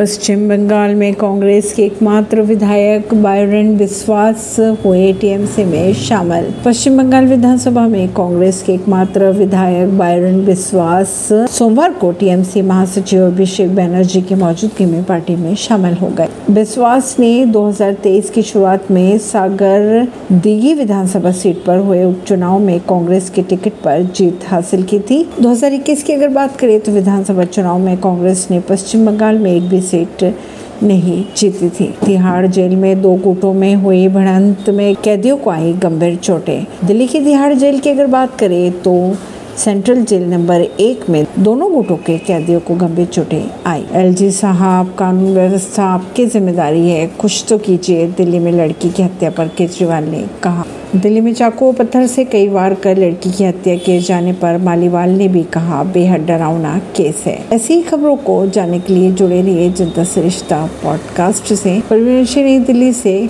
पश्चिम बंगाल में कांग्रेस के एकमात्र विधायक बायरन विश्वास हुए टीएमसी में शामिल। पश्चिम बंगाल विधानसभा में कांग्रेस के एकमात्र विधायक बायरन विश्वास सोमवार को टीएमसी महासचिव अभिषेक बैनर्जी की मौजूदगी में पार्टी में शामिल हो गए। विश्वास ने 2023 की शुरुआत में सागर दिगी विधानसभा सीट पर हुए उपचुनाव में कांग्रेस के टिकट पर जीत हासिल की थी। 2021 की अगर बात करें तो विधानसभा चुनाव में कांग्रेस ने पश्चिम बंगाल में एक भी सीट नहीं जीती थी। तिहाड़ जेल में दो गुटों में हुई भड़ंत में कैदियों को आई गंभीर चोटें। दिल्ली की तिहाड़ जेल की अगर बात करें तो सेंट्रल जेल नंबर एक में दोनों गुटों के कैदियों को गंभीर चोटें आई। एलजी साहब, कानून व्यवस्था आपकी ज़िम्मेदारी है। कुछ तो कीजिए, दिल्ली में लड़की की हत्या पर केजरीवाल ने कहा। दिल्ली में चाकू पत्थर से कई बार कर लड़की की हत्या किए जाने पर मालीवाल ने भी कहा, बेहद डरावना केस है। ऐसी खबरों को जानने के लिए जुड़े रहिए जनता सरिश्ता पॉडकास्ट से। परवीन दिल्ली से